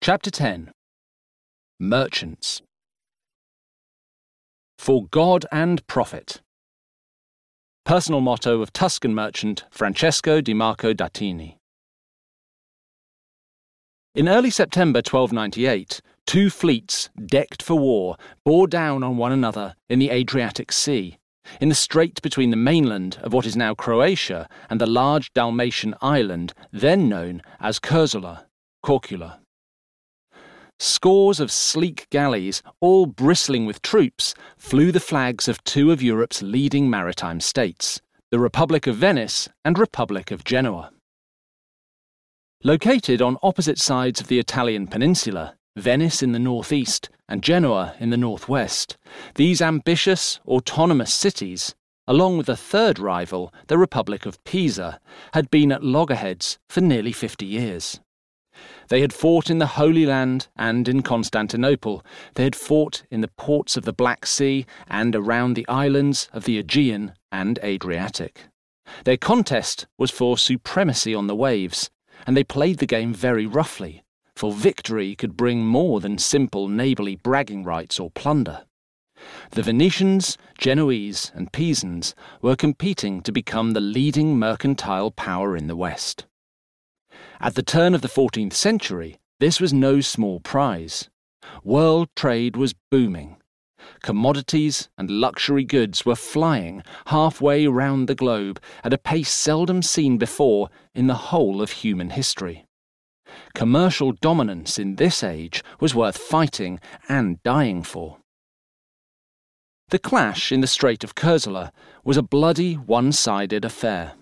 Chapter 10 Merchants For God and Profit. Personal motto of Tuscan merchant Francesco di Marco Datini. In early September 1298, two fleets, decked for war, bore down on one another in the Adriatic Sea, in the strait between the mainland of what is now Croatia and the large Dalmatian island then known as Curzola, Korčula. Scores of sleek galleys, all bristling with troops, flew the flags of two of Europe's leading maritime states, the Republic of Venice and Republic of Genoa. Located on opposite sides of the Italian peninsula, Venice in the northeast and Genoa in the northwest, these ambitious, autonomous cities, along with a third rival, the Republic of Pisa, had been at loggerheads for nearly 50 years. They had fought in the Holy Land and in Constantinople. They had fought in the ports of the Black Sea and around the islands of the Aegean and Adriatic. Their contest was for supremacy on the waves, and they played the game very roughly, for victory could bring more than simple neighbourly bragging rights or plunder. The Venetians, Genoese, and Pisans were competing to become the leading mercantile power in the West. At the turn of the 14th century, this was no small prize. World trade was booming. Commodities and luxury goods were flying halfway round the globe at a pace seldom seen before in the whole of human history. Commercial dominance in this age was worth fighting and dying for. The clash in the Strait of Curzola was a bloody, one sided affair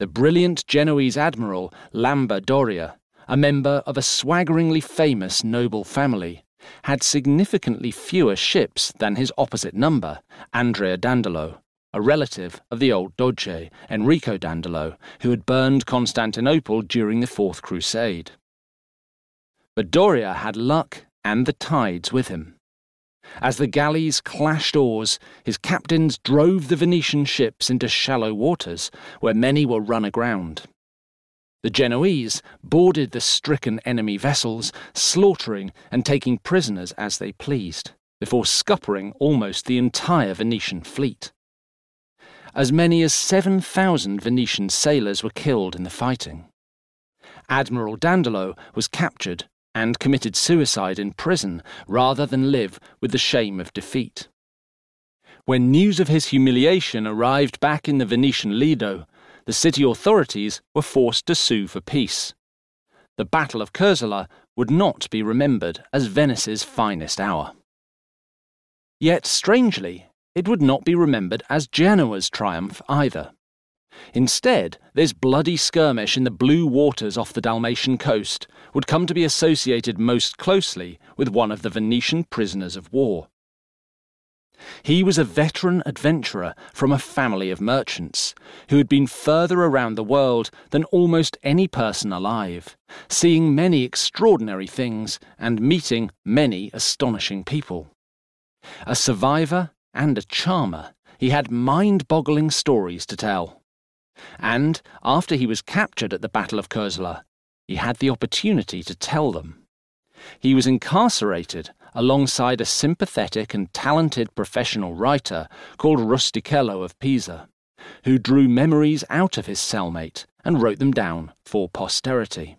the brilliant Genoese admiral Lamba Doria, a member of a swaggeringly famous noble family, had significantly fewer ships than his opposite number, Andrea Dandolo, a relative of the old Doge, Enrico Dandolo, who had burned Constantinople during the Fourth Crusade. But Doria had luck and the tides with him. As the galleys clashed oars, his captains drove the Venetian ships into shallow waters, where many were run aground. The Genoese boarded the stricken enemy vessels, slaughtering and taking prisoners as they pleased, before scuppering almost the entire Venetian fleet. As many as 7,000 Venetian sailors were killed in the fighting. Admiral Dandolo was captured and committed suicide in prison rather than live with the shame of defeat. When news of his humiliation arrived back in the Venetian Lido, the city authorities were forced to sue for peace. The Battle of Curzola would not be remembered as Venice's finest hour. Yet, strangely, it would not be remembered as Genoa's triumph either. Instead, this bloody skirmish in the blue waters off the Dalmatian coast would come to be associated most closely with one of the Venetian prisoners of war. He was a veteran adventurer from a family of merchants who had been further around the world than almost any person alive, seeing many extraordinary things and meeting many astonishing people. A survivor and a charmer, he had mind boggling stories to tell and after he was captured at the Battle of Curzola, he had the opportunity to tell them. He was incarcerated alongside a sympathetic and talented professional writer called Rustichello of Pisa, who drew memories out of his cellmate and wrote them down for posterity.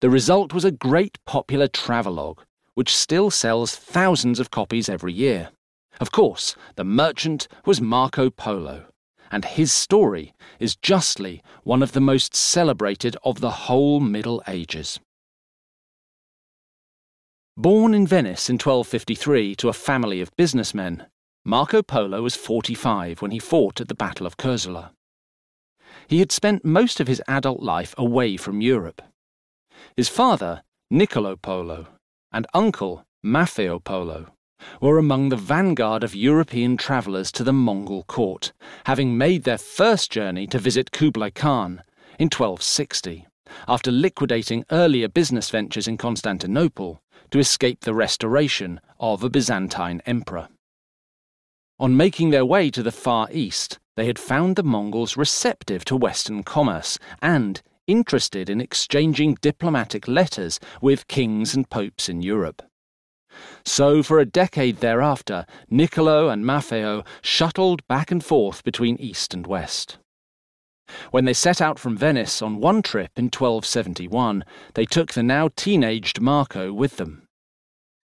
The result was a great popular travelogue, which still sells thousands of copies every year. Of course, the merchant was Marco Polo, and his story is justly one of the most celebrated of the whole Middle Ages. Born in Venice in 1253 to a family of businessmen, Marco Polo was 45 when he fought at the Battle of Curzola. He had spent most of his adult life away from Europe. His father, Niccolo Polo, and uncle, Maffeo Polo, were among the vanguard of European travellers to the Mongol court, having made their first journey to visit Kublai Khan in 1260, after liquidating earlier business ventures in Constantinople to escape the restoration of a Byzantine emperor. On making their way to the Far East, they had found the Mongols receptive to Western commerce and, interested in exchanging diplomatic letters with kings and popes in Europe. So, for a decade thereafter, Niccolo and Maffeo shuttled back and forth between East and West. When they set out from Venice on one trip in 1271, they took the now teenaged Marco with them.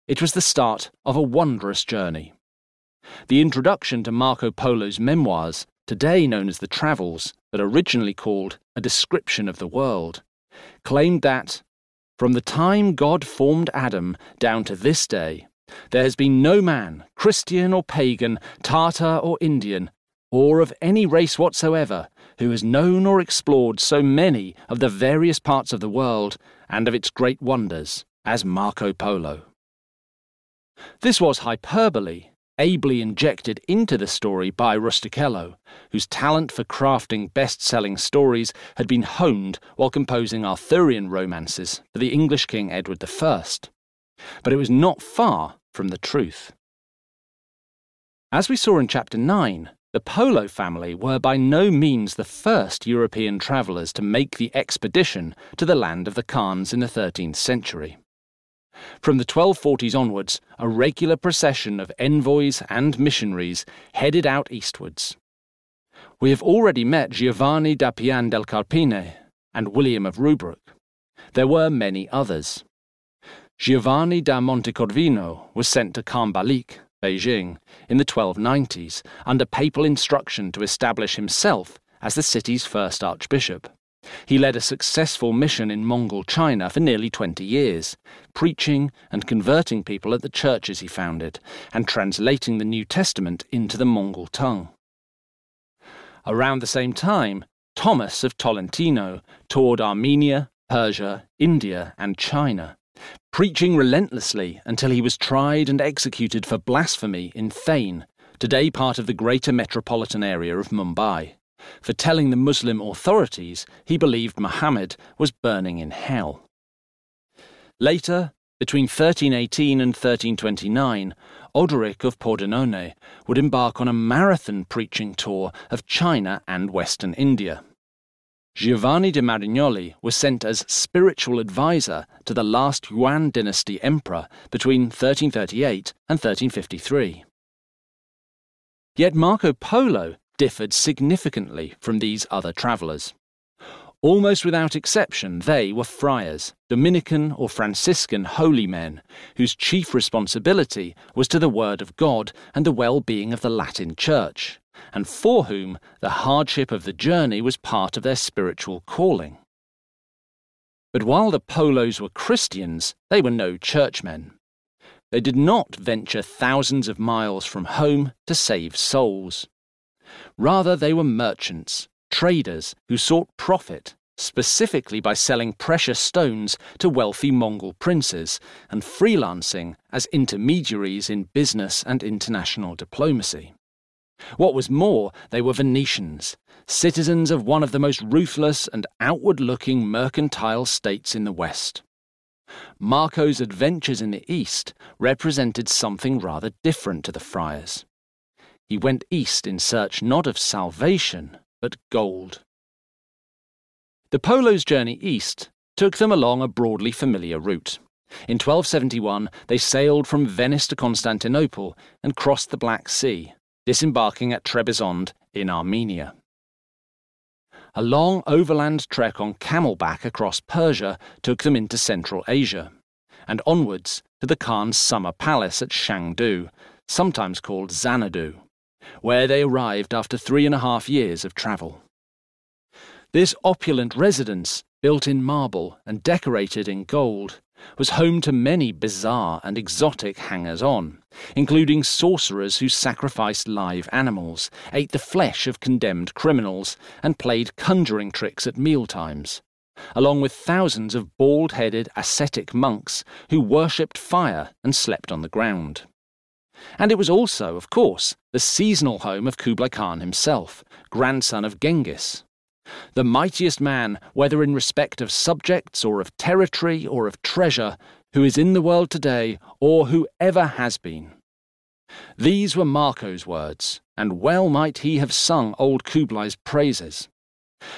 It was the start of a wondrous journey. The introduction to Marco Polo's memoirs, today known as the Travels, but originally called A Description of the World, claimed that, from the time God formed Adam down to this day, there has been no man, Christian or pagan, Tartar or Indian, or of any race whatsoever, who has known or explored so many of the various parts of the world and of its great wonders as Marco Polo. This was hyperbole, ably injected into the story by Rustichello, whose talent for crafting best selling stories had been honed while composing Arthurian romances for the English King Edward I. But it was not far from the truth. As we saw in Chapter 9, the Polo family were by no means the first European travellers to make the expedition to the land of the Khans in the 13th century. From the 1240s onwards, a regular procession of envoys and missionaries headed out eastwards. We have already met Giovanni da Pian del Carpine and William of Rubruck. There were many others. Giovanni da Montecorvino was sent to Khambalik, Beijing, in the 1290s under papal instruction to establish himself as the city's first archbishop. He led a successful mission in Mongol China for nearly 20 years, preaching and converting people at the churches he founded, and translating the New Testament into the Mongol tongue. Around the same time, Thomas of Tolentino toured Armenia, Persia, India, and China, preaching relentlessly until he was tried and executed for blasphemy in Thane, today part of the greater metropolitan area of Mumbai for telling the Muslim authorities he believed Muhammad was burning in hell. Later, between 1318 and 1329, Odoric of Pordenone would embark on a marathon preaching tour of China and Western India. Giovanni de Marignoli was sent as spiritual adviser to the last Yuan dynasty emperor between 1338 and 1353. Yet Marco Polo differed significantly from these other travellers. Almost without exception, they were friars, Dominican or Franciscan holy men, whose chief responsibility was to the Word of God and the well being of the Latin Church, and for whom the hardship of the journey was part of their spiritual calling. But while the Polos were Christians, they were no churchmen. They did not venture thousands of miles from home to save souls. Rather, they were merchants, traders who sought profit, specifically by selling precious stones to wealthy Mongol princes and freelancing as intermediaries in business and international diplomacy. What was more, they were Venetians, citizens of one of the most ruthless and outward looking mercantile states in the West. Marco's adventures in the East represented something rather different to the friars he went east in search not of salvation, but gold. The Polo's journey east took them along a broadly familiar route. In 1271, they sailed from Venice to Constantinople and crossed the Black Sea, disembarking at Trebizond in Armenia. A long overland trek on camelback across Persia took them into Central Asia, and onwards to the Khan's summer palace at Shangdu, sometimes called Xanadu where they arrived after three and a half years of travel. This opulent residence, built in marble and decorated in gold, was home to many bizarre and exotic hangers on, including sorcerers who sacrificed live animals, ate the flesh of condemned criminals, and played conjuring tricks at mealtimes, along with thousands of bald headed ascetic monks who worshipped fire and slept on the ground. And it was also, of course, the seasonal home of Kublai Khan himself, grandson of Genghis. The mightiest man, whether in respect of subjects or of territory or of treasure, who is in the world today or who ever has been. These were Marco's words, and well might he have sung old Kublai's praises.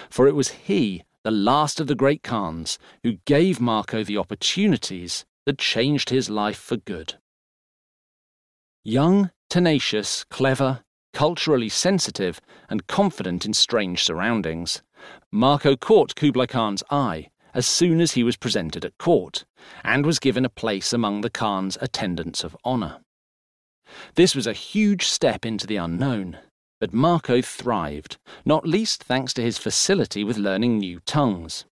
For it was he the last of the great Khans, who gave Marco the opportunities that changed his life for good. Young, tenacious, clever, culturally sensitive, and confident in strange surroundings, Marco caught Kublai Khan's eye as soon as he was presented at court, and was given a place among the Khan's attendants of honour. This was a huge step into the unknown, but Marco thrived, not least thanks to his facility with learning new tongues.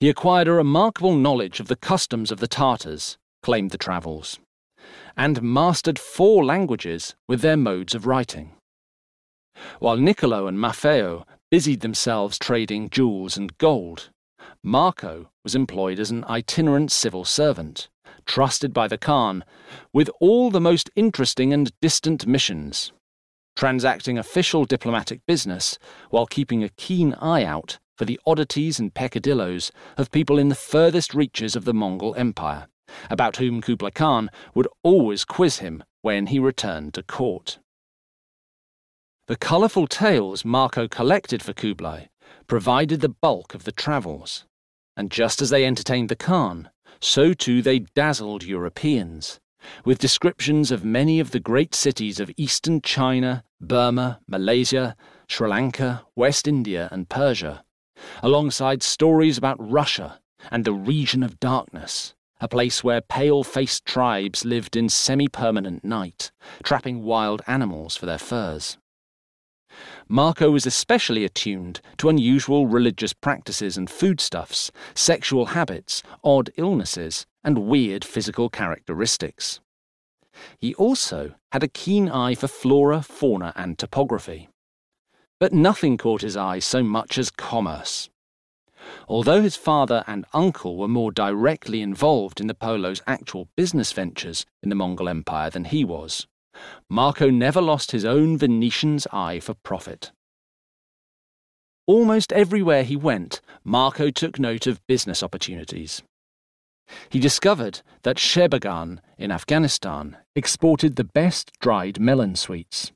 He acquired a remarkable knowledge of the customs of the Tartars, claimed the travels, and mastered four languages with their modes of writing. While Niccolo and Maffeo busied themselves trading jewels and gold, Marco was employed as an itinerant civil servant, trusted by the Khan, with all the most interesting and distant missions, transacting official diplomatic business while keeping a keen eye out for the oddities and peccadilloes of people in the furthest reaches of the Mongol Empire, about whom Kublai Khan would always quiz him when he returned to court. The colourful tales Marco collected for Kublai provided the bulk of the travels and just as they entertained the Khan, so too they dazzled Europeans, with descriptions of many of the great cities of eastern China, Burma, Malaysia, Sri Lanka, West India, and Persia, alongside stories about Russia and the region of darkness, a place where pale faced tribes lived in semi permanent night, trapping wild animals for their furs. Marco was especially attuned to unusual religious practices and foodstuffs, sexual habits, odd illnesses, and weird physical characteristics. He also had a keen eye for flora, fauna, and topography. But nothing caught his eye so much as commerce. Although his father and uncle were more directly involved in the Polo's actual business ventures in the Mongol Empire than he was, Marco never lost his own Venetian's eye for profit. Almost everywhere he went, Marco took note of business opportunities. He discovered that Sheberghan in Afghanistan exported the best dried melon sweets.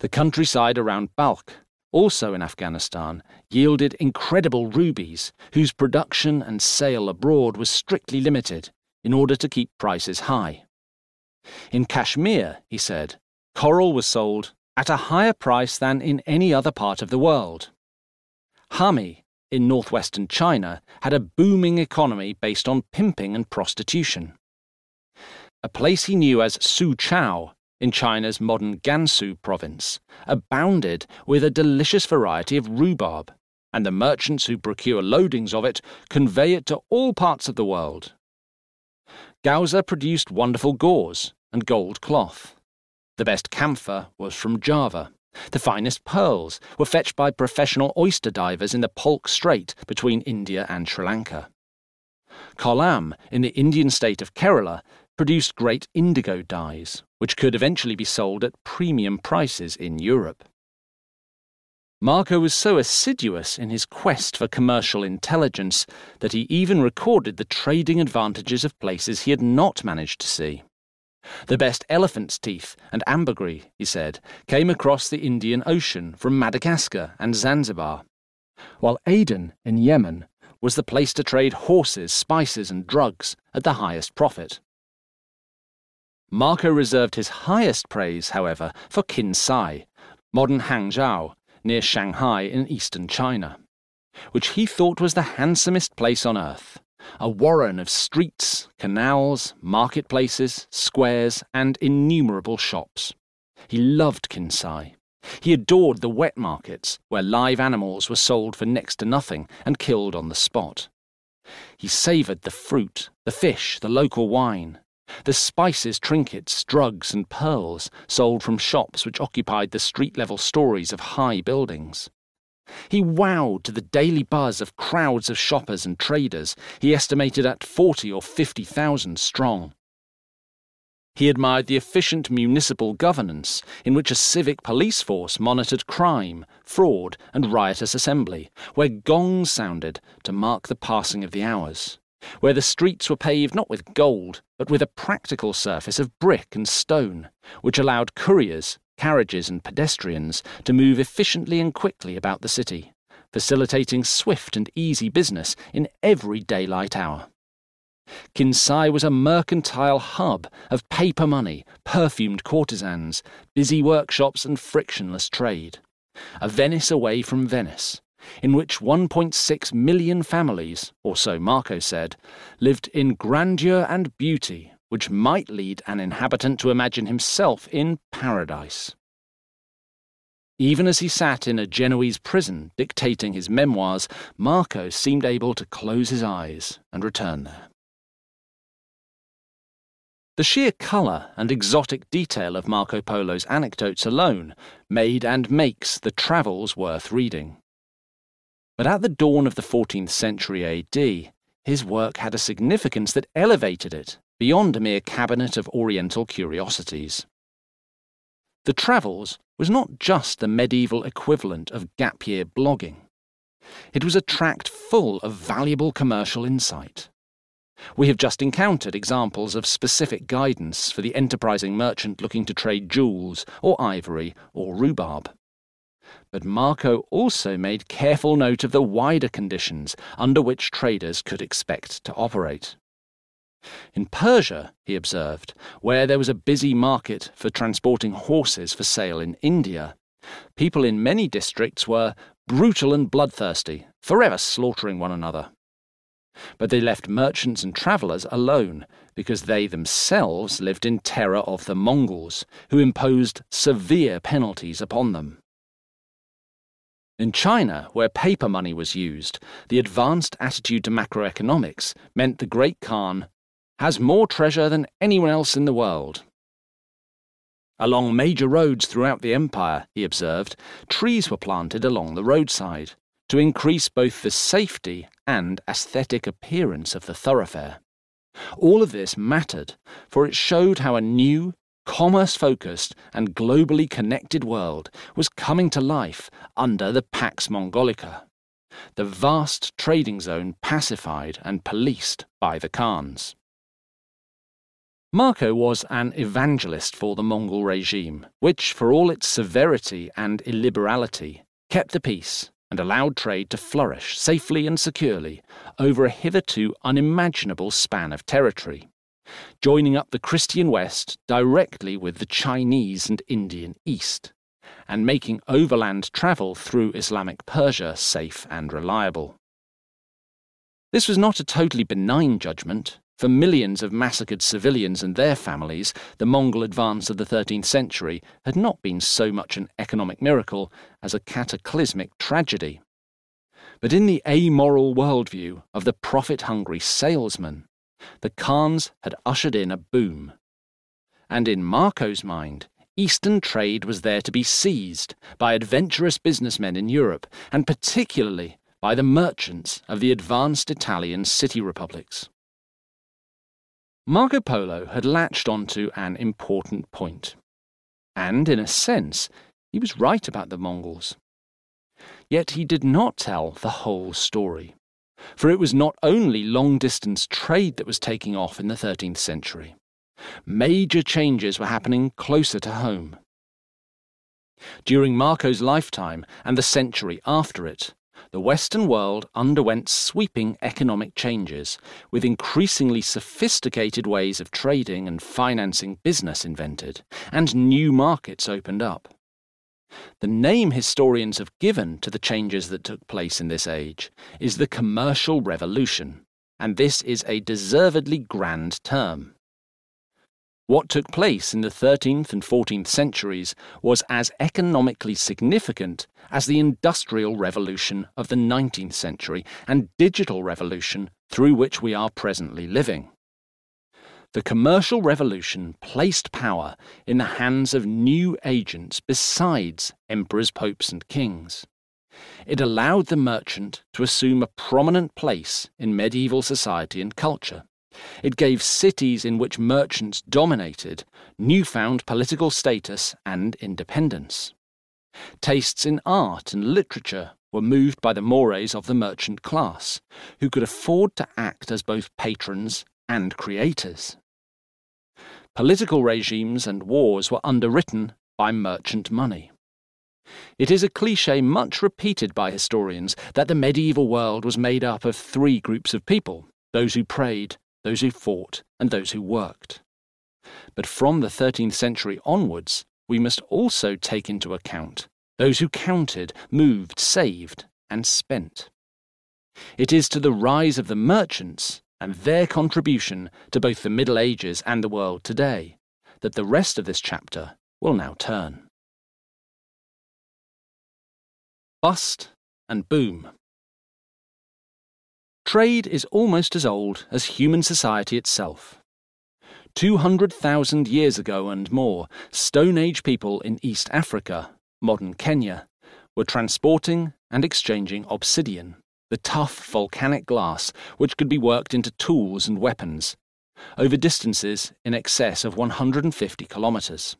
The countryside around Balkh, also in Afghanistan, yielded incredible rubies whose production and sale abroad was strictly limited in order to keep prices high. In Kashmir, he said, coral was sold at a higher price than in any other part of the world. Hami, in northwestern China, had a booming economy based on pimping and prostitution. A place he knew as Suzhou, in China's modern Gansu province, abounded with a delicious variety of rhubarb, and the merchants who procure loadings of it convey it to all parts of the world. Gaozi produced wonderful gauze and gold cloth. The best camphor was from Java. The finest pearls were fetched by professional oyster divers in the Palk Strait between India and Sri Lanka. Kollam, in the Indian state of Kerala, produced great indigo dyes, which could eventually be sold at premium prices in Europe. Marco was so assiduous in his quest for commercial intelligence that he even recorded the trading advantages of places he had not managed to see. The best elephant's teeth and ambergris, he said, came across the Indian Ocean from Madagascar and Zanzibar, while Aden in Yemen was the place to trade horses, spices, and drugs at the highest profit. Marco reserved his highest praise, however, for Kinsai, modern Hangzhou, near Shanghai in eastern China, which he thought was the handsomest place on earth, a warren of streets, canals, marketplaces, squares, and innumerable shops. He loved Kinsai. He adored the wet markets, where live animals were sold for next to nothing and killed on the spot. He savoured the fruit, the fish, the local wine, the spices, trinkets, drugs, and pearls sold from shops which occupied the street level stories of high buildings. He wowed to the daily buzz of crowds of shoppers and traders he estimated at 40 or 50,000 strong. He admired the efficient municipal governance in which a civic police force monitored crime, fraud, and riotous assembly, where gongs sounded to mark the passing of the hours where the streets were paved not with gold, but with a practical surface of brick and stone, which allowed couriers, carriages, and pedestrians to move efficiently and quickly about the city, facilitating swift and easy business in every daylight hour. Kinsai was a mercantile hub of paper money, perfumed courtesans, busy workshops, and frictionless trade. A Venice away from Venice, in which 1.6 million families, or so Marco said, lived in grandeur and beauty which might lead an inhabitant to imagine himself in paradise. Even as he sat in a Genoese prison dictating his memoirs, Marco seemed able to close his eyes and return there. The sheer colour and exotic detail of Marco Polo's anecdotes alone made and makes the travels worth reading. But at the dawn of the 14th century AD, his work had a significance that elevated it beyond a mere cabinet of Oriental curiosities. The Travels was not just the medieval equivalent of gap year blogging. It was a tract full of valuable commercial insight. We have just encountered examples of specific guidance for the enterprising merchant looking to trade jewels, or ivory, or rhubarb. But Marco also made careful note of the wider conditions under which traders could expect to operate. In Persia, he observed, where there was a busy market for transporting horses for sale in India, people in many districts were brutal and bloodthirsty, forever slaughtering one another. But they left merchants and travellers alone because they themselves lived in terror of the Mongols, who imposed severe penalties upon them. In China, where paper money was used, the advanced attitude to macroeconomics meant the Great Khan has more treasure than anyone else in the world. Along major roads throughout the empire, he observed, trees were planted along the roadside to increase both the safety and aesthetic appearance of the thoroughfare. All of this mattered, for it showed how a new, commerce focused, and globally connected world was coming to life under the Pax Mongolica, the vast trading zone pacified and policed by the Khans. Marco was an evangelist for the Mongol regime, which, for all its severity and illiberality, kept the peace and allowed trade to flourish safely and securely over a hitherto unimaginable span of territory, joining up the Christian West directly with the Chinese and Indian East, and making overland travel through Islamic Persia safe and reliable. This was not a totally benign judgment, for millions of massacred civilians and their families, the Mongol advance of the 13th century had not been so much an economic miracle as a cataclysmic tragedy. But in the amoral worldview of the profit hungry salesman, the Khans had ushered in a boom. And in Marco's mind, Eastern trade was there to be seized by adventurous businessmen in Europe, and particularly by the merchants of the advanced Italian city republics. Marco Polo had latched onto an important point. And, in a sense, he was right about the Mongols. Yet he did not tell the whole story. For it was not only long distance trade that was taking off in the 13th century. Major changes were happening closer to home. During Marco's lifetime and the century after it, the Western world underwent sweeping economic changes, with increasingly sophisticated ways of trading and financing business invented, and new markets opened up. The name historians have given to the changes that took place in this age is the Commercial Revolution, and this is a deservedly grand term. What took place in the 13th and 14th centuries was as economically significant as the Industrial Revolution of the 19th century and digital revolution through which we are presently living. The commercial revolution placed power in the hands of new agents besides emperors, popes, and kings. It allowed the merchant to assume a prominent place in medieval society and culture. It gave cities in which merchants dominated newfound political status and independence. Tastes in art and literature were moved by the mores of the merchant class, who could afford to act as both patrons and creators. Political regimes and wars were underwritten by merchant money. It is a cliche much repeated by historians that the medieval world was made up of three groups of people those who prayed, those who fought, and those who worked. But from the 13th century onwards, we must also take into account those who counted, moved, saved, and spent. It is to the rise of the merchants and their contribution to both the Middle Ages and the world today that the rest of this chapter will now turn. Bust and boom. Trade is almost as old as human society itself. 200,000 years ago and more, Stone Age people in East Africa, modern Kenya, were transporting and exchanging obsidian, the tough volcanic glass which could be worked into tools and weapons, over distances in excess of 150 kilometres.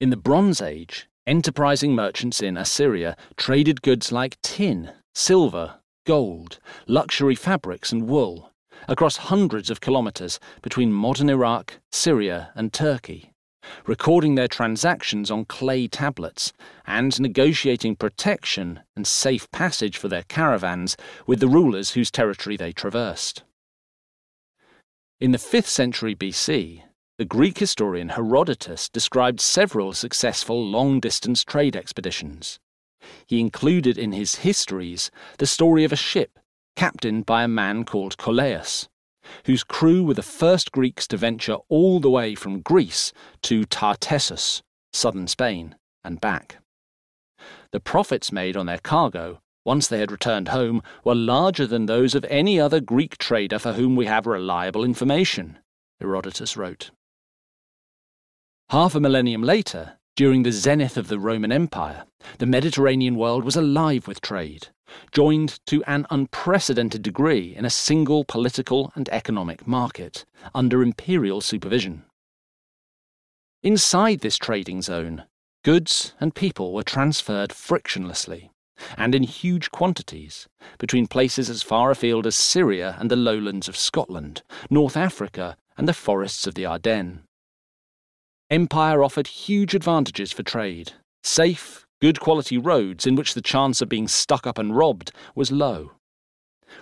In the Bronze Age, enterprising merchants in Assyria traded goods like tin, silver, gold, luxury fabrics, and wool across hundreds of kilometres between modern Iraq, Syria, and Turkey, recording their transactions on clay tablets and negotiating protection and safe passage for their caravans with the rulers whose territory they traversed. In the 5th century BC, the Greek historian Herodotus described several successful long distance trade expeditions. He included in his histories the story of a ship captained by a man called Colaeus, whose crew were the first Greeks to venture all the way from Greece to Tartessus, southern Spain, and back. The profits made on their cargo, once they had returned home, were larger than those of any other Greek trader for whom we have reliable information, Herodotus wrote. Half a millennium later, during the zenith of the Roman Empire, the Mediterranean world was alive with trade, joined to an unprecedented degree in a single political and economic market, under imperial supervision. Inside this trading zone, goods and people were transferred frictionlessly, and in huge quantities, between places as far afield as Syria and the lowlands of Scotland, North Africa, and the forests of the Ardennes. Empire offered huge advantages for trade. Safe, good quality roads in which the chance of being stuck up and robbed was low.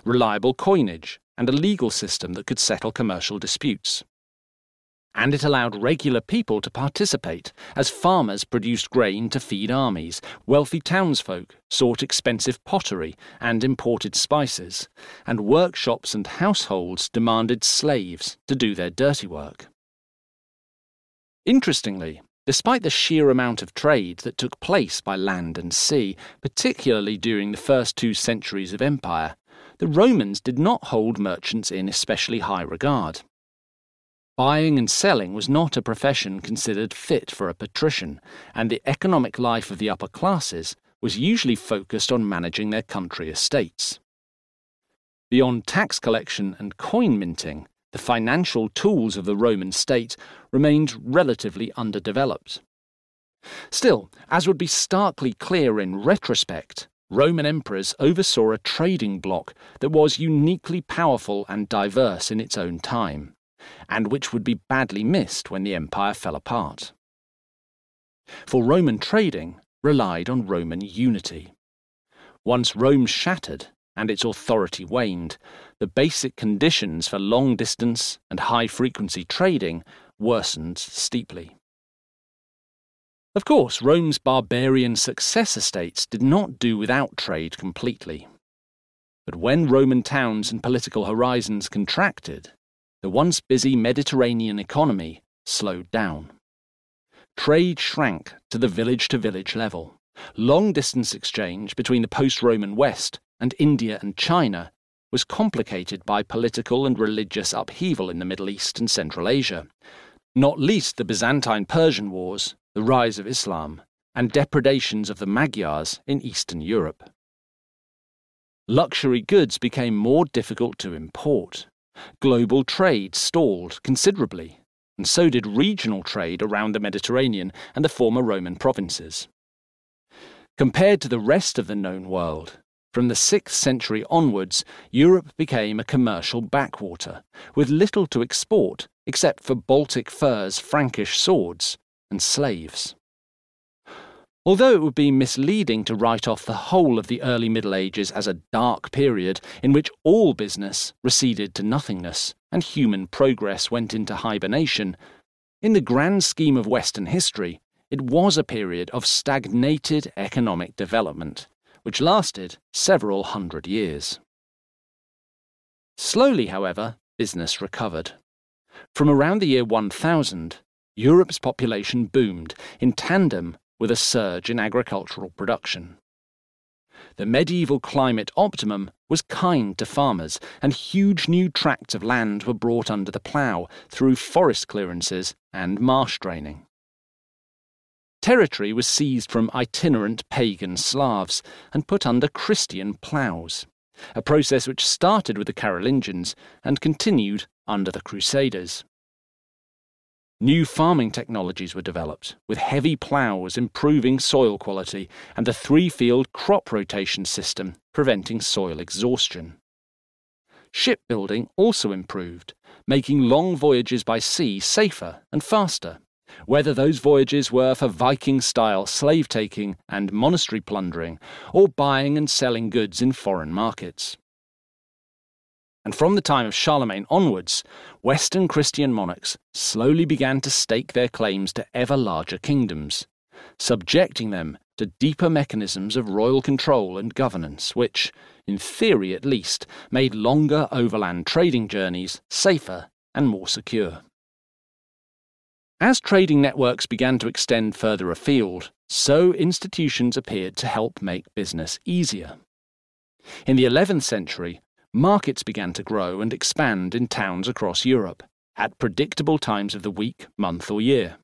Reliable coinage and a legal system that could settle commercial disputes. And it allowed regular people to participate, as farmers produced grain to feed armies, wealthy townsfolk sought expensive pottery and imported spices, and workshops and households demanded slaves to do their dirty work. Interestingly, despite the sheer amount of trade that took place by land and sea, particularly during the first two centuries of empire, the Romans did not hold merchants in especially high regard. Buying and selling was not a profession considered fit for a patrician, and the economic life of the upper classes was usually focused on managing their country estates. Beyond tax collection and coin minting, the financial tools of the Roman state remained relatively underdeveloped. Still, as would be starkly clear in retrospect, Roman emperors oversaw a trading bloc that was uniquely powerful and diverse in its own time, and which would be badly missed when the empire fell apart. For Roman trading relied on Roman unity. Once Rome shattered, and its authority waned, the basic conditions for long distance and high frequency trading worsened steeply. Of course, Rome's barbarian successor states did not do without trade completely. But when Roman towns and political horizons contracted, the once busy Mediterranean economy slowed down. Trade shrank to the village to village level. Long distance exchange between the post Roman West and India and China was complicated by political and religious upheaval in the Middle East and Central Asia, not least the Byzantine Persian Wars, the rise of Islam, and depredations of the Magyars in Eastern Europe. Luxury goods became more difficult to import. Global trade stalled considerably, and so did regional trade around the Mediterranean and the former Roman provinces. Compared to the rest of the known world, from the 6th century onwards, Europe became a commercial backwater, with little to export except for Baltic furs, Frankish swords, and slaves. Although it would be misleading to write off the whole of the early Middle Ages as a dark period in which all business receded to nothingness and human progress went into hibernation, in the grand scheme of Western history, it was a period of stagnated economic development, which lasted several hundred years. Slowly, however, business recovered. From around the year 1000, Europe's population boomed in tandem with a surge in agricultural production. The medieval climate optimum was kind to farmers, and huge new tracts of land were brought under the plough through forest clearances and marsh draining. Territory was seized from itinerant pagan Slavs and put under Christian ploughs, a process which started with the Carolingians and continued under the Crusaders. New farming technologies were developed, with heavy ploughs improving soil quality and the three field crop rotation system preventing soil exhaustion. Shipbuilding also improved, making long voyages by sea safer and faster, whether those voyages were for Viking style slave taking and monastery plundering, or buying and selling goods in foreign markets. And from the time of Charlemagne onwards, Western Christian monarchs slowly began to stake their claims to ever larger kingdoms, subjecting them to deeper mechanisms of royal control and governance, which, in theory at least, made longer overland trading journeys safer and more secure. As trading networks began to extend further afield, so institutions appeared to help make business easier. In the 11th century, markets began to grow and expand in towns across Europe at predictable times of the week, month, or year.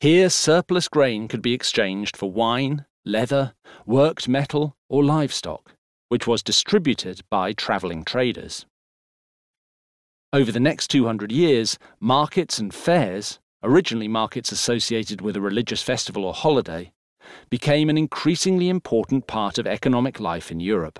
Here, surplus grain could be exchanged for wine, leather, worked metal, or livestock, which was distributed by travelling traders. Over the next 200 years, markets and fairs, originally markets associated with a religious festival or holiday, became an increasingly important part of economic life in Europe.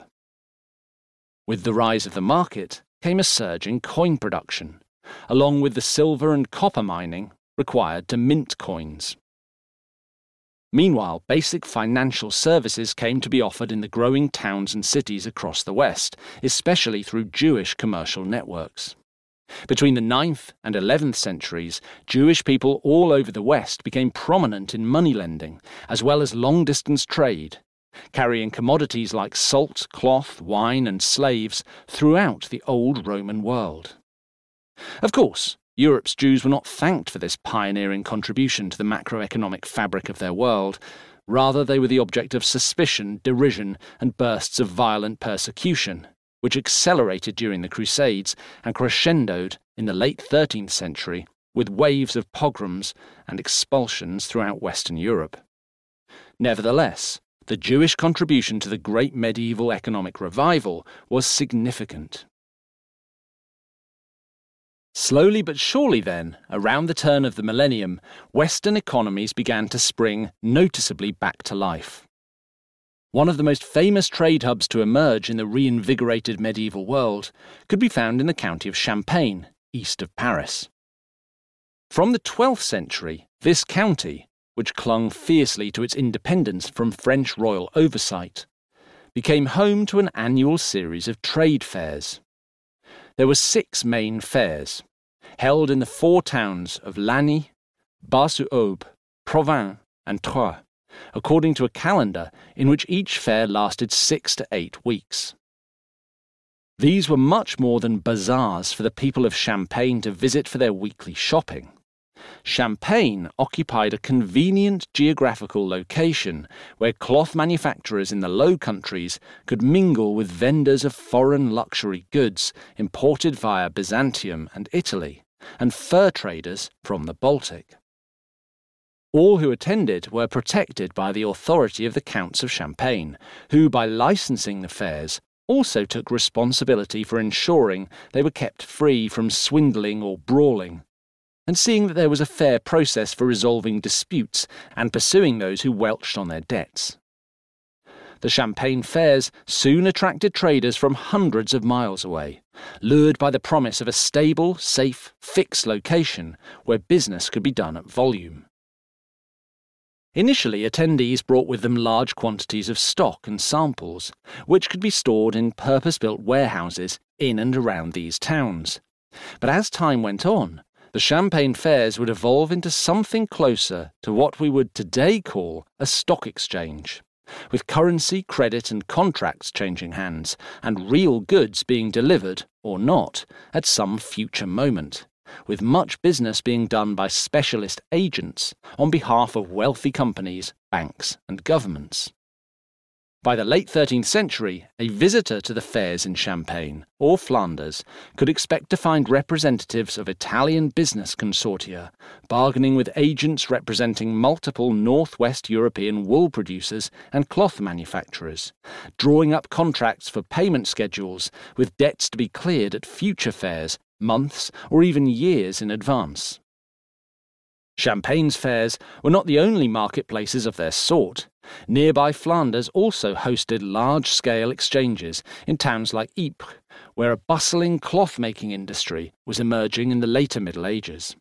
With the rise of the market came a surge in coin production, along with the silver and copper mining required to mint coins. Meanwhile, basic financial services came to be offered in the growing towns and cities across the West, especially through Jewish commercial networks. Between the 9th and 11th centuries, Jewish people all over the West became prominent in money lending, as well as long distance trade, carrying commodities like salt, cloth, wine, and slaves throughout the old Roman world. Of course, Europe's Jews were not thanked for this pioneering contribution to the macroeconomic fabric of their world. Rather, they were the object of suspicion, derision, and bursts of violent persecution, which accelerated during the Crusades and crescendoed in the late 13th century with waves of pogroms and expulsions throughout Western Europe. Nevertheless, the Jewish contribution to the great medieval economic revival was significant. Slowly but surely, then, around the turn of the millennium, Western economies began to spring noticeably back to life. One of the most famous trade hubs to emerge in the reinvigorated medieval world could be found in the county of Champagne, east of Paris. From the 12th century, this county, which clung fiercely to its independence from French royal oversight, became home to an annual series of trade fairs. There were six main fairs, held in the four towns of Lagny, Bar-sur-Aube, Provins, and Troyes, according to a calendar in which each fair lasted six to eight weeks. These were much more than bazaars for the people of Champagne to visit for their weekly shopping. Champagne occupied a convenient geographical location where cloth manufacturers in the Low Countries could mingle with vendors of foreign luxury goods imported via Byzantium and Italy, and fur traders from the Baltic. All who attended were protected by the authority of the Counts of Champagne, who, by licensing the fairs, also took responsibility for ensuring they were kept free from swindling or brawling and seeing that there was a fair process for resolving disputes and pursuing those who welched on their debts. The Champagne fairs soon attracted traders from hundreds of miles away, lured by the promise of a stable, safe, fixed location where business could be done at volume. Initially, attendees brought with them large quantities of stock and samples, which could be stored in purpose built warehouses in and around these towns. But as time went on, the Champagne fairs would evolve into something closer to what we would today call a stock exchange, with currency, credit, and contracts changing hands, and real goods being delivered, or not, at some future moment with much business being done by specialist agents on behalf of wealthy companies, banks, and governments. By the late 13th century, a visitor to the fairs in Champagne or Flanders could expect to find representatives of Italian business consortia bargaining with agents representing multiple northwest European wool producers and cloth manufacturers, drawing up contracts for payment schedules with debts to be cleared at future fairs months, or even years in advance. Champagne's fairs were not the only marketplaces of their sort. Nearby Flanders also hosted large scale exchanges in towns like Ypres, where a bustling cloth making industry was emerging in the later Middle Ages.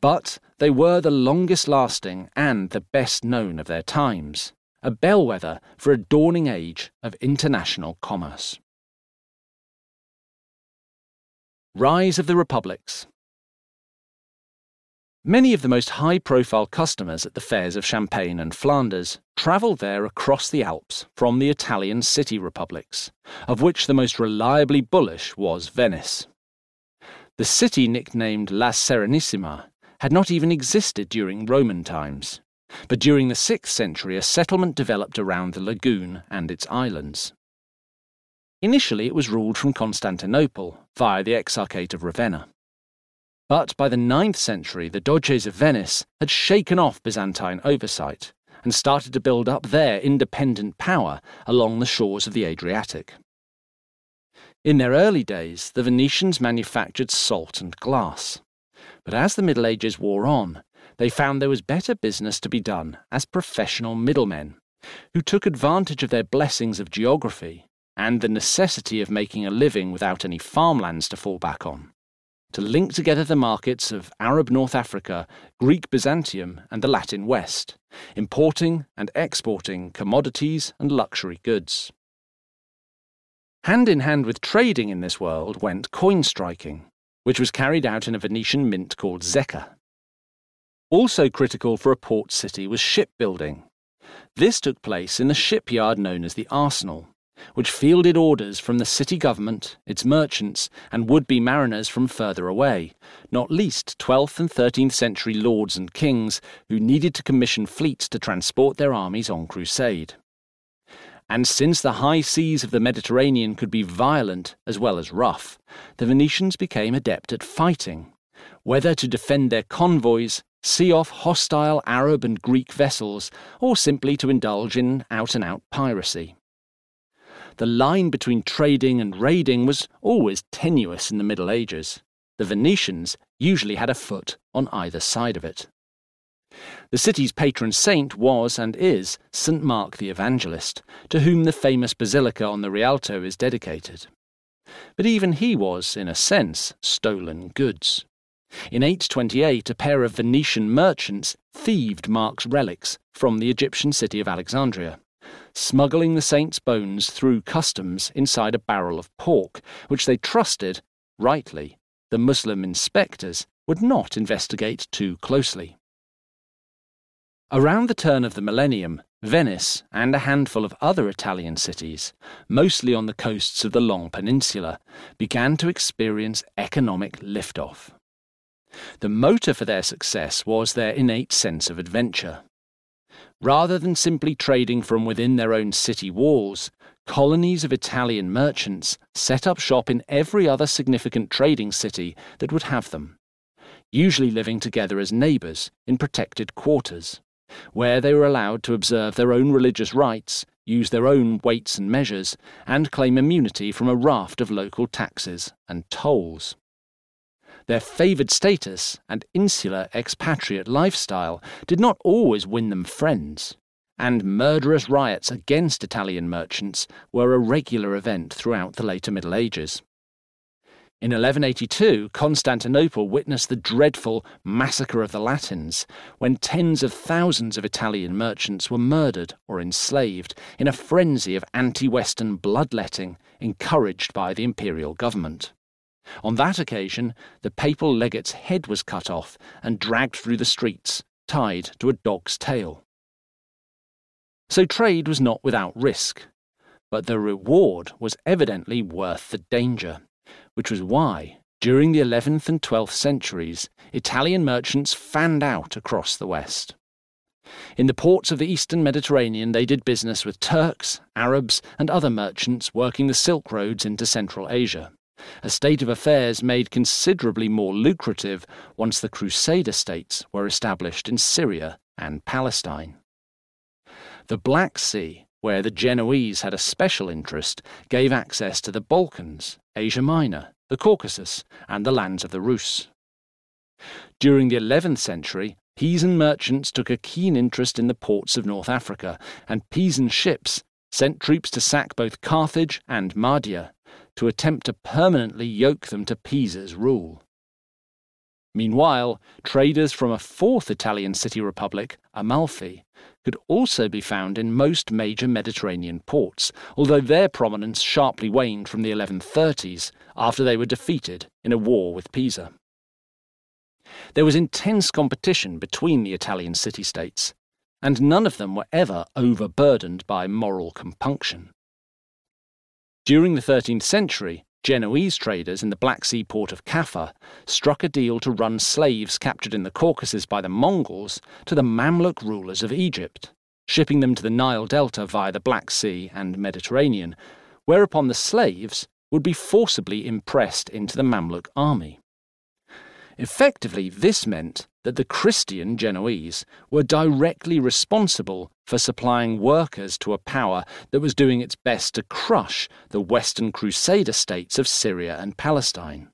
But they were the longest lasting and the best known of their times, a bellwether for a dawning age of international commerce. Rise of the Republics. Many of the most high profile customers at the fairs of Champagne and Flanders travelled there across the Alps from the Italian city republics, of which the most reliably bullish was Venice. The city, nicknamed La Serenissima, had not even existed during Roman times, but during the 6th century a settlement developed around the lagoon and its islands. Initially, it was ruled from Constantinople via the Exarchate of Ravenna. But by the 9th century, the Doges of Venice had shaken off Byzantine oversight and started to build up their independent power along the shores of the Adriatic. In their early days, the Venetians manufactured salt and glass. But as the Middle Ages wore on, they found there was better business to be done as professional middlemen, who took advantage of their blessings of geography and the necessity of making a living without any farmlands to fall back on, to link together the markets of Arab North Africa, Greek Byzantium, and the Latin West, importing and exporting commodities and luxury goods. Hand in hand with trading in this world went coin striking, which was carried out in a Venetian mint called Zecca. Also critical for a port city was shipbuilding. This took place in the shipyard known as the Arsenal, which fielded orders from the city government, its merchants, and would be mariners from further away, not least 12th and 13th century lords and kings who needed to commission fleets to transport their armies on crusade. And since the high seas of the Mediterranean could be violent as well as rough, the Venetians became adept at fighting, whether to defend their convoys, see off hostile Arab and Greek vessels, or simply to indulge in out and out piracy the line between trading and raiding was always tenuous in the Middle Ages. The Venetians usually had a foot on either side of it. The city's patron saint was and is St. Mark the Evangelist, to whom the famous basilica on the Rialto is dedicated. But even he was, in a sense, stolen goods. In 828, a pair of Venetian merchants thieved Mark's relics from the Egyptian city of Alexandria smuggling the saint's bones through customs inside a barrel of pork, which they trusted, rightly, the Muslim inspectors would not investigate too closely. Around the turn of the millennium, Venice and a handful of other Italian cities, mostly on the coasts of the Long Peninsula, began to experience economic liftoff. The motor for their success was their innate sense of adventure. Rather than simply trading from within their own city walls, colonies of Italian merchants set up shop in every other significant trading city that would have them, usually living together as neighbours in protected quarters, where they were allowed to observe their own religious rites, use their own weights and measures, and claim immunity from a raft of local taxes and tolls. Their favoured status and insular expatriate lifestyle did not always win them friends, and murderous riots against Italian merchants were a regular event throughout the later Middle Ages. In 1182, Constantinople witnessed the dreadful Massacre of the Latins, when tens of thousands of Italian merchants were murdered or enslaved in a frenzy of anti Western bloodletting encouraged by the imperial government. On that occasion, the papal legate's head was cut off and dragged through the streets, tied to a dog's tail. So trade was not without risk, but the reward was evidently worth the danger which was why, during the 11th and 12th centuries, Italian merchants fanned out across the West. In the ports of the eastern Mediterranean, they did business with Turks, Arabs, and other merchants working the Silk Roads into Central Asia, a state of affairs made considerably more lucrative once the Crusader states were established in Syria and Palestine. The Black Sea where the Genoese had a special interest, gave access to the Balkans, Asia Minor, the Caucasus, and the lands of the Rus. During the 11th century, Pisan merchants took a keen interest in the ports of North Africa, and Pisan ships sent troops to sack both Carthage and Mahdia to attempt to permanently yoke them to Pisa's rule. Meanwhile, traders from a fourth Italian city republic, Amalfi, could also be found in most major Mediterranean ports, although their prominence sharply waned from the 1130s after they were defeated in a war with Pisa. There was intense competition between the Italian city states, and none of them were ever overburdened by moral compunction. During the 13th century, Genoese traders in the Black Sea port of Kaffa struck a deal to run slaves captured in the Caucasus by the Mongols to the Mamluk rulers of Egypt, shipping them to the Nile Delta via the Black Sea and Mediterranean, whereupon the slaves would be forcibly impressed into the Mamluk army. Effectively, this meant that the Christian Genoese were directly responsible for supplying workers to a power that was doing its best to crush the Western Crusader states of Syria and Palestine.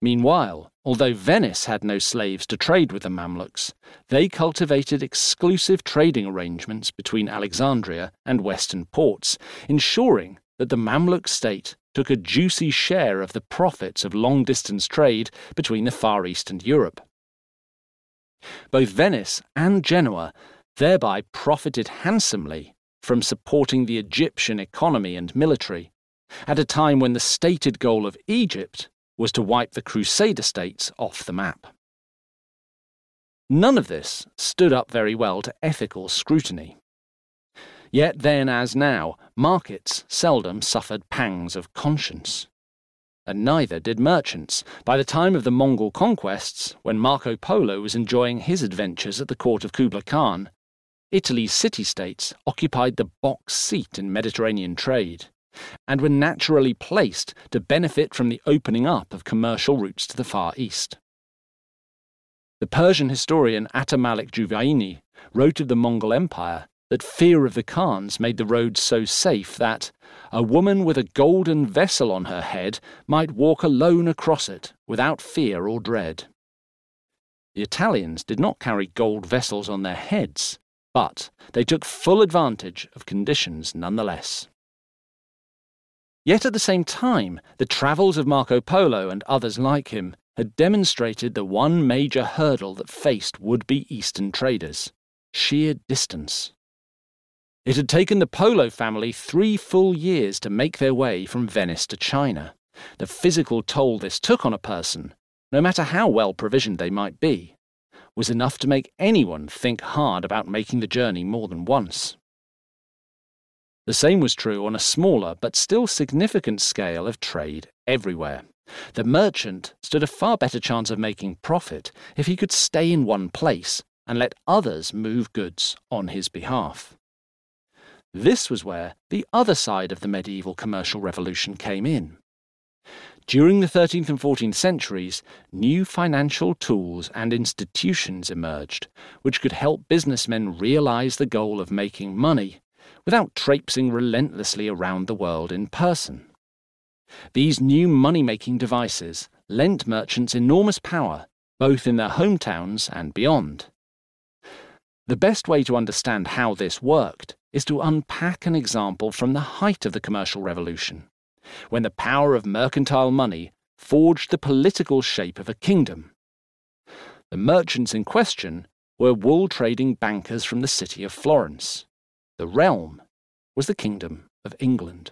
Meanwhile, although Venice had no slaves to trade with the Mamluks, they cultivated exclusive trading arrangements between Alexandria and Western ports, ensuring that the Mamluk state took a juicy share of the profits of long distance trade between the Far East and Europe. Both Venice and Genoa thereby profited handsomely from supporting the Egyptian economy and military, at a time when the stated goal of Egypt was to wipe the Crusader states off the map. None of this stood up very well to ethical scrutiny. Yet then, as now, markets seldom suffered pangs of conscience. And neither did merchants. By the time of the Mongol conquests, when Marco Polo was enjoying his adventures at the court of Kublai Khan, Italy's city states occupied the box seat in Mediterranean trade, and were naturally placed to benefit from the opening up of commercial routes to the Far East. The Persian historian Atamalik Juvaini wrote of the Mongol Empire that fear of the Khans made the roads so safe that a woman with a golden vessel on her head might walk alone across it without fear or dread. The Italians did not carry gold vessels on their heads, but they took full advantage of conditions nonetheless. Yet at the same time, the travels of Marco Polo and others like him had demonstrated the one major hurdle that faced would be Eastern traders sheer distance. It had taken the Polo family three full years to make their way from Venice to China. The physical toll this took on a person, no matter how well provisioned they might be, was enough to make anyone think hard about making the journey more than once. The same was true on a smaller but still significant scale of trade everywhere. The merchant stood a far better chance of making profit if he could stay in one place and let others move goods on his behalf. This was where the other side of the medieval commercial revolution came in. During the 13th and 14th centuries, new financial tools and institutions emerged, which could help businessmen realize the goal of making money without traipsing relentlessly around the world in person. These new money making devices lent merchants enormous power, both in their hometowns and beyond. The best way to understand how this worked is to unpack an example from the height of the commercial revolution. when the power of mercantile money forged the political shape of a kingdom. The merchants in question were wool trading bankers from the city of Florence. The realm was the Kingdom of England.